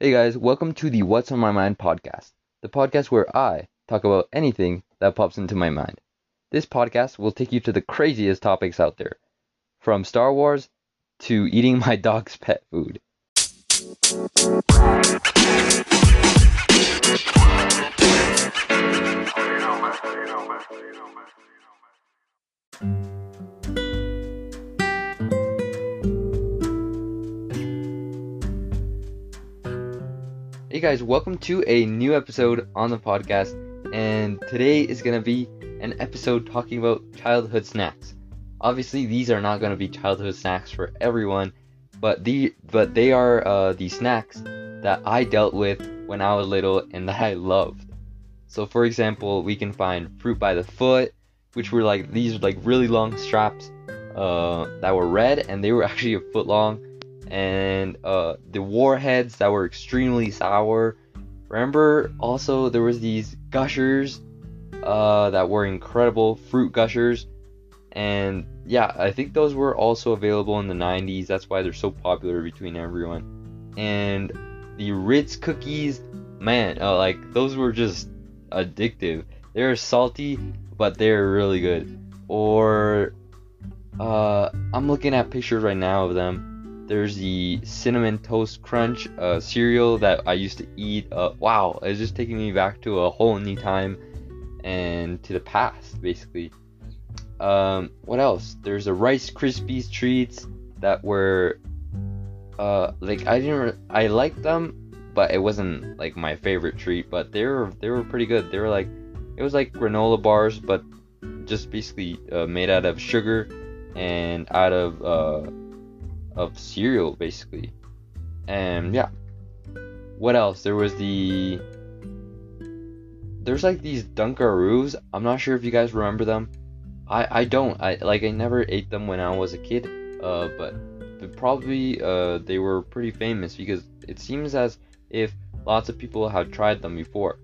Hey guys, welcome to the What's on My Mind podcast, the podcast where I talk about anything that pops into my mind. This podcast will take you to the craziest topics out there, from Star Wars to eating my dog's pet food. Hey guys, welcome to a new episode on the podcast, and today is gonna be an episode talking about childhood snacks. Obviously, these are not gonna be childhood snacks for everyone, but the but they are uh, the snacks that I dealt with when I was little and that I loved. So, for example, we can find fruit by the foot, which were like these like really long straps uh, that were red and they were actually a foot long and uh, the warheads that were extremely sour. Remember also there was these gushers uh, that were incredible fruit gushers, and yeah, I think those were also available in the 90s. That's why they're so popular between everyone. And the Ritz cookies, man, uh, like those were just addictive. They're salty, but they're really good. Or uh, I'm looking at pictures right now of them there's the cinnamon toast crunch uh, cereal that I used to eat. Uh, wow, it's just taking me back to a whole new time and to the past, basically. Um, what else? There's the Rice Krispies treats that were uh, like I didn't I liked them, but it wasn't like my favorite treat. But they were they were pretty good. They were like it was like granola bars, but just basically uh, made out of sugar and out of uh, of cereal basically. And yeah. What else? There was the there's like these Dunkaroos. I'm not sure if you guys remember them. I I don't. I like I never ate them when I was a kid. Uh, but, probably uh they were pretty famous because it seems as if lots of people have tried them before.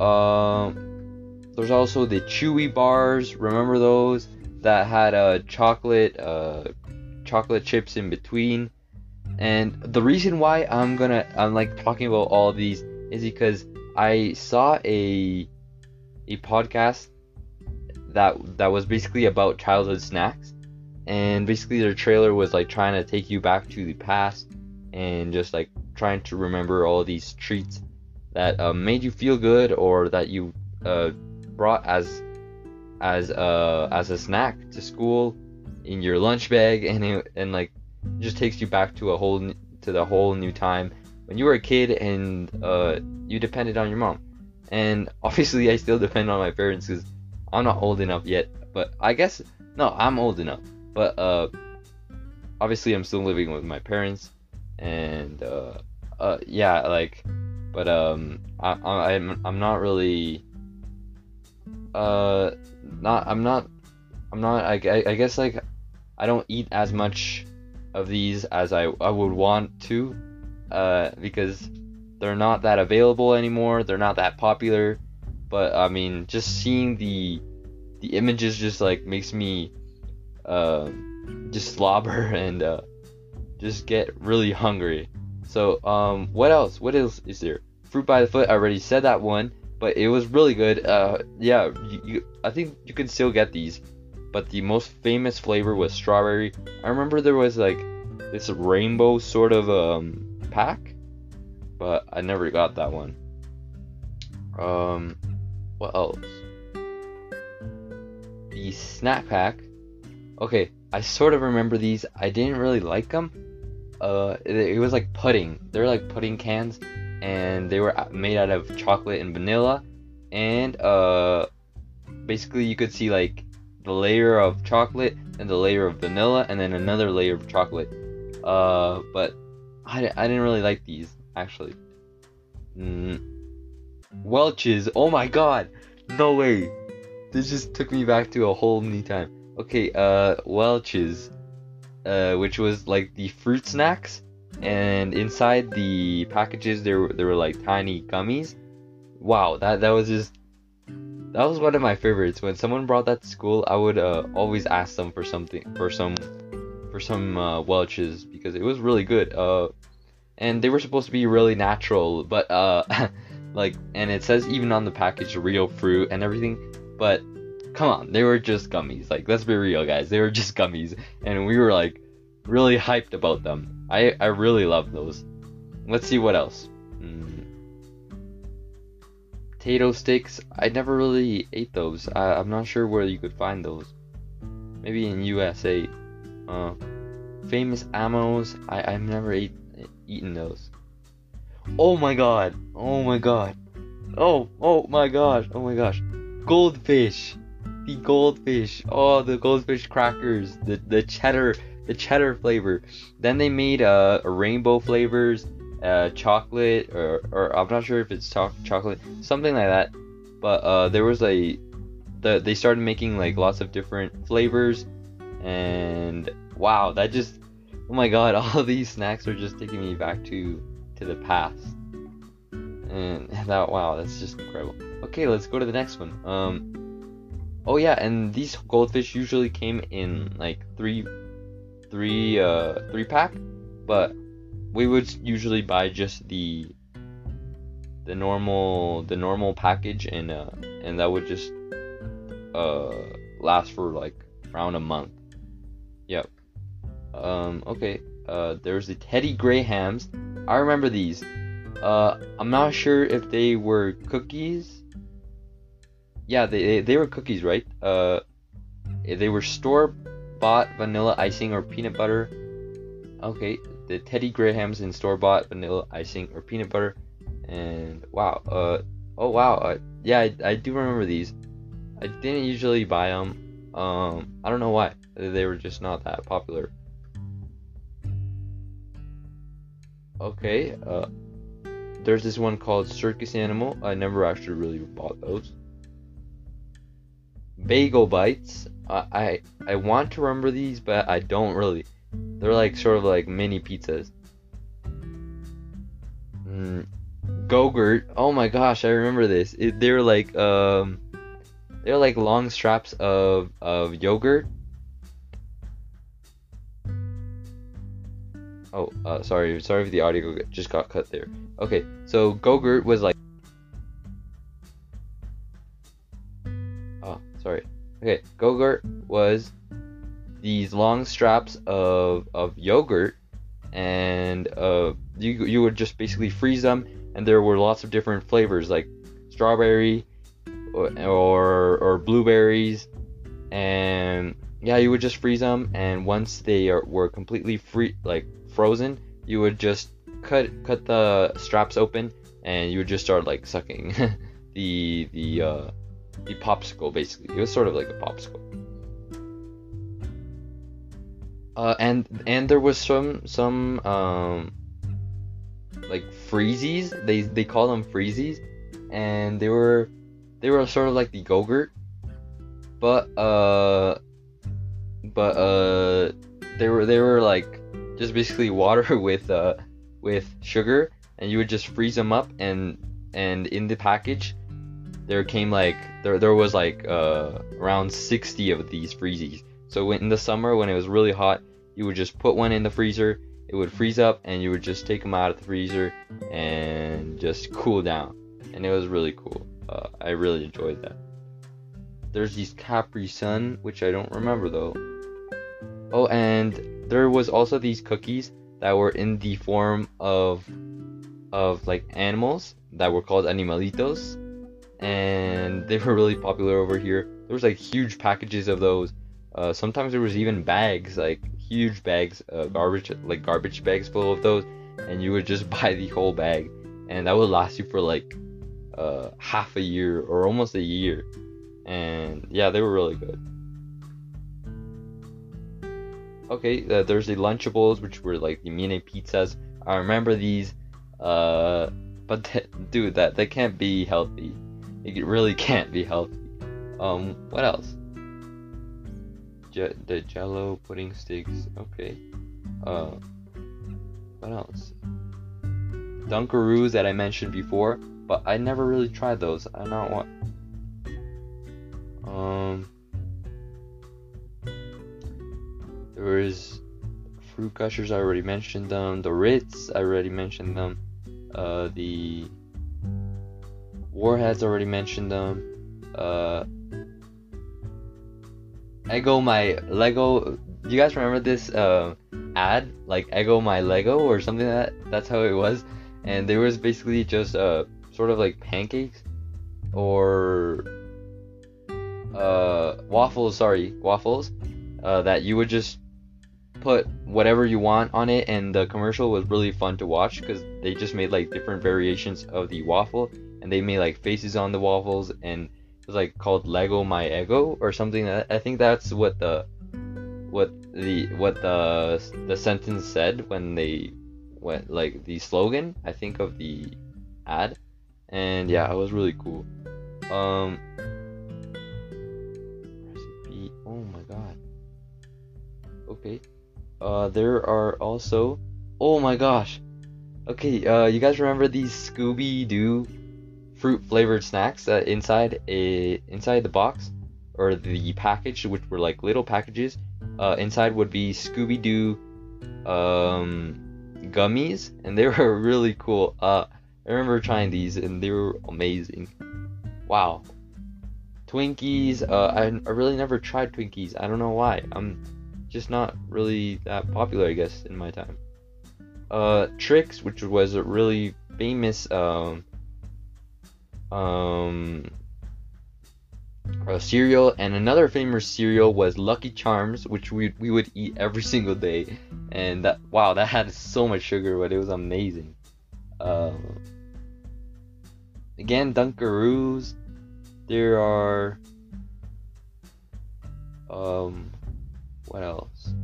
Um, there's also the Chewy bars. Remember those that had a uh, chocolate uh chocolate chips in between. And the reason why I'm gonna I'm like talking about all these is because I saw a a podcast that that was basically about childhood snacks and basically their trailer was like trying to take you back to the past and just like trying to remember all these treats that uh, made you feel good or that you uh, brought as as uh, as a snack to school in your lunch bag and it, and like just takes you back to a whole to the whole new time when you were a kid and uh, you depended on your mom. And obviously, I still depend on my parents because I'm not old enough yet. But I guess no, I'm old enough. But uh, obviously, I'm still living with my parents, and uh, uh, yeah, like, but um, I, I I'm I'm not really uh not I'm not I'm not I, I guess like I don't eat as much of these as I, I would want to uh, because they're not that available anymore. They're not that popular. But I mean, just seeing the the images just like makes me uh, just slobber and uh, just get really hungry. So um, what else? What else is there? Fruit by the foot. I already said that one, but it was really good. Uh, yeah, you, you, I think you can still get these but the most famous flavor was strawberry. I remember there was like this rainbow sort of um, pack, but I never got that one. Um, what else? The snack pack. Okay, I sort of remember these. I didn't really like them. Uh, it, it was like pudding. They're like pudding cans, and they were made out of chocolate and vanilla, and uh, basically you could see like the layer of chocolate and the layer of vanilla and then another layer of chocolate. Uh, but I, I didn't really like these actually. Mm. Welch's, oh my god, no way. This just took me back to a whole new time. Okay, uh, Welch's, uh, which was like the fruit snacks, and inside the packages there there were like tiny gummies. Wow, that that was just that was one of my favorites. When someone brought that to school, I would uh, always ask them for something, for some, for some uh, Welch's because it was really good. Uh, and they were supposed to be really natural, but uh, like, and it says even on the package real fruit and everything, but come on, they were just gummies. Like, let's be real, guys, they were just gummies, and we were like really hyped about them. I I really love those. Let's see what else. Mm. Potato sticks. I never really ate those. I, I'm not sure where you could find those. Maybe in USA. Uh, famous Amos. I I've never ate, eaten those. Oh my god. Oh my god. Oh oh my gosh. Oh my gosh. Goldfish. The goldfish. Oh, the goldfish crackers. The the cheddar the cheddar flavor. Then they made uh rainbow flavers, uh chocolate or or I'm not sure if it's cho- chocolate, something like that. But uh there was a the they started making like lots of different flavors and wow, that just oh my god, all these snacks are just taking me back to to the past. And that wow, that's just incredible. Okay, let's go to the next one. Um Oh yeah, and these goldfish usually came in like three three uh three pack, but we would usually buy just the the normal the normal package and uh and that would just uh last for like around a month. Yep. Um okay. Uh there's the Teddy Grahams. I remember these. Uh I'm not sure if they were cookies. Yeah, they they were cookies, right? Uh they were store bought vanilla icing or peanut butter. Okay, the Teddy Grahams in store bought vanilla icing or peanut butter. And wow, uh, oh wow, uh, yeah, I, I do remember these. I didn't usually buy them. Um, I don't know why. They were just not that popular. Okay, uh, there's this one called Circus Animal. I never actually really bought those. Bagel Bites. I, I I want to remember these, but I don't really. They're like sort of like mini pizzas. Mm, Go-Gurt. Oh my gosh, I remember this. It, they're like um, they're like long straps of of yogurt. Oh, uh, sorry, sorry if the audio just got cut there. Okay, so Go-Gurt was like. Oh, sorry. Okay, Go-Gurt was these long straps of of yogurt, and uh, you you would just basically freeze them, and there were lots of different flavors like strawberry, or or, or blueberries, and yeah, you would just freeze them, and once they are, were completely free like frozen, you would just cut cut the straps open, and you would just start like sucking the the uh, the popsicle basically. It was sort of like a popsicle. Uh, and and there was some some um like freezies. They they call them freezies, and they were they were sort of like the Go-Gurt, but uh but uh they were they were like just basically water with uh with sugar, and you would just freeze them up, and and in the package there came like there there was like uh around 60 of these freezies. So in the summer when it was really hot, you would just put one in the freezer, it would freeze up and you would just take them out of the freezer and just cool down. And it was really cool. Uh, I really enjoyed that. There's these Capri Sun, which I don't remember though. Oh, and there was also these cookies that were in the form of of like animals that were called animalitos and they were really popular over here. There was like huge packages of those. Uh, sometimes there was even bags, like huge bags, uh, garbage, like garbage bags full of those, and you would just buy the whole bag, and that would last you for like uh, half a year or almost a year. And yeah, they were really good. Okay, uh, there's the Lunchables, which were like the mini pizzas. I remember these, uh, but th- dude, that they can't be healthy. It really can't be healthy. Um, what else? The Jello pudding sticks. Okay. Uh, what else? Dunkaroos that I mentioned before, but I never really tried those. I don't want. Um, there was fruit gushers, I already mentioned them. The Ritz, I already mentioned them. Uh, the Warheads, I already mentioned them. Uh, Eggo my Lego. Do you guys remember this uh, ad? Like Eggo my Lego or something like that. That's how it was. And there was basically just uh, sort of like pancakes or uh, waffles. Sorry, waffles. Uh, that you would just put whatever you want on it, and the commercial was really fun to watch because they just made like different variations of the waffle, and they made like faces on the waffles, and it was like called Lego My Ego or something. I think that's what the what the what the the sentence said when they went like the slogan I think of the ad, and yeah, it was really cool. Um, recipe. Oh my god. Okay. Uh, there are also. Oh my gosh. Okay. Uh, you guys remember these Scooby Doo fruit flavored snacks uh, inside a inside the box or the package, which were like little packages. Uh, inside would be Scooby Doo um, gummies, and they were really cool. Uh, I remember trying these, and they were amazing. Wow. Twinkies. Uh, I, I really never tried Twinkies. I don't know why. I'm just not really that popular, I guess, in my time. Uh, Trix, which was a really famous um, um, cereal, and another famous cereal was Lucky Charms, which we we would eat every single day, and that wow, that had so much sugar, but it was amazing. Uh, again, Dunkaroos. There are um what else?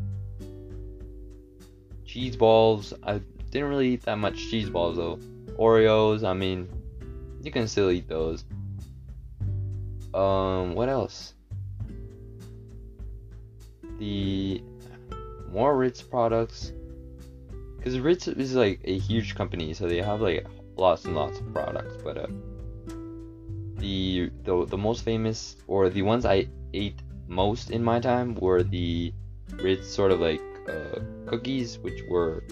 Cheese balls. I didn't really eat that much cheese balls though. Oreos, I mean, you can still eat those. Um, what else? The more Ritz products, because Ritz is like a huge company, so they have like lots and lots of products. But uh, the the the most famous or the ones I ate most in my time were the Ritz sort of like uh, cookies, which were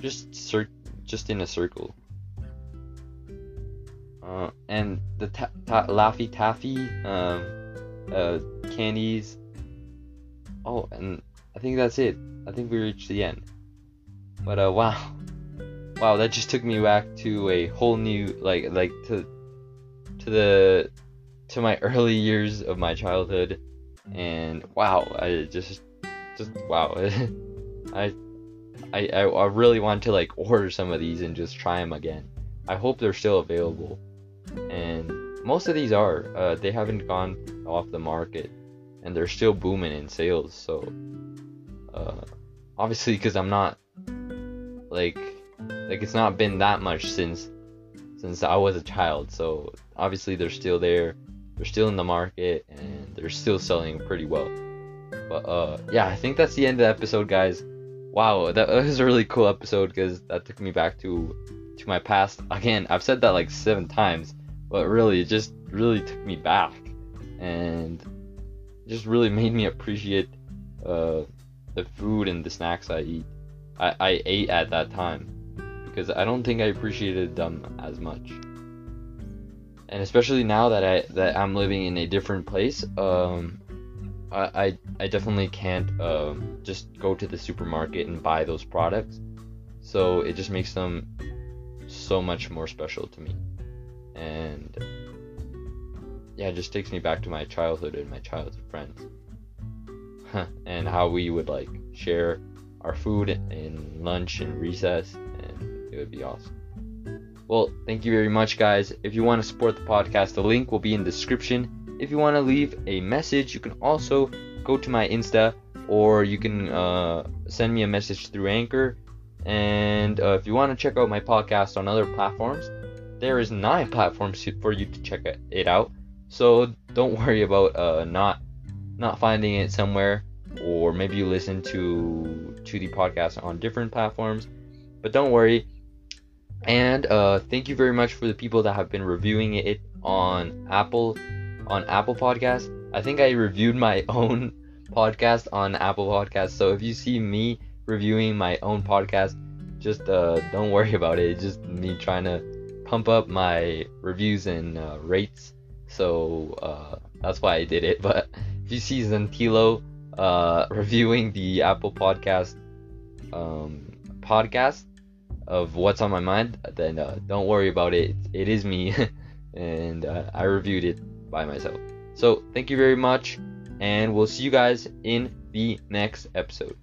just cir- just in a circle. Uh, and the ta- ta- Laffy Taffy um, uh, candies. Oh, and I think that's it. I think we reached the end. But uh, wow, wow, that just took me back to a whole new like like to to the to my early years of my childhood and wow, I just, just wow, I, I, I really want to like order some of these and just try them again. I hope they're still available, and most of these are. Uh, they haven't gone off the market, and they're still booming in sales. So, uh, obviously, because I'm not like, like it's not been that much since since I was a child. So obviously they're still there they're still in the market and they're still selling pretty well. But uh, yeah, I think that's the end of the episode, guys. Wow, that was a really cool episode because that took me back to to my past. Again, I've said that like seven times, but really, it just really took me back and just really made me appreciate uh, the food and the snacks I eat. I, I ate at that time because I don't think I appreciated them as much and especially now that I that I'm living in a different place, um, I I, I definitely can't um, just go to the supermarket and buy those products. So it just makes them so much more special to me, and yeah, it just takes me back to my childhood and my childhood friends, and how we would like share our food in lunch and recess, and it would be awesome. Well, thank you very much, guys. If you want to support the podcast, the link will be in the description. If you want to leave a message, you can also go to my Insta or you can uh, send me a message through Anchor. And uh, if you want to check out my podcast on other platforms, there is nine platforms for you to check it out. So don't worry about uh, not not finding it somewhere, or maybe you listen to to the podcast on different platforms. But don't worry, and uh, thank you very much for the people that have been reviewing it on Apple on Apple Podcast. I think I reviewed my own podcast on Apple Podcast. So if you see me reviewing my own podcast. Just uh, don't worry about it. It's just me trying to pump up my reviews and uh, rates. So uh, that's why I did it. But if you see Zantilo uh, reviewing the Apple Podcast um, podcast of what's on my mind, then uh, don't worry about it. It is me, and uh, I reviewed it by myself. So thank you very much, and we'll see you guys in the next episode.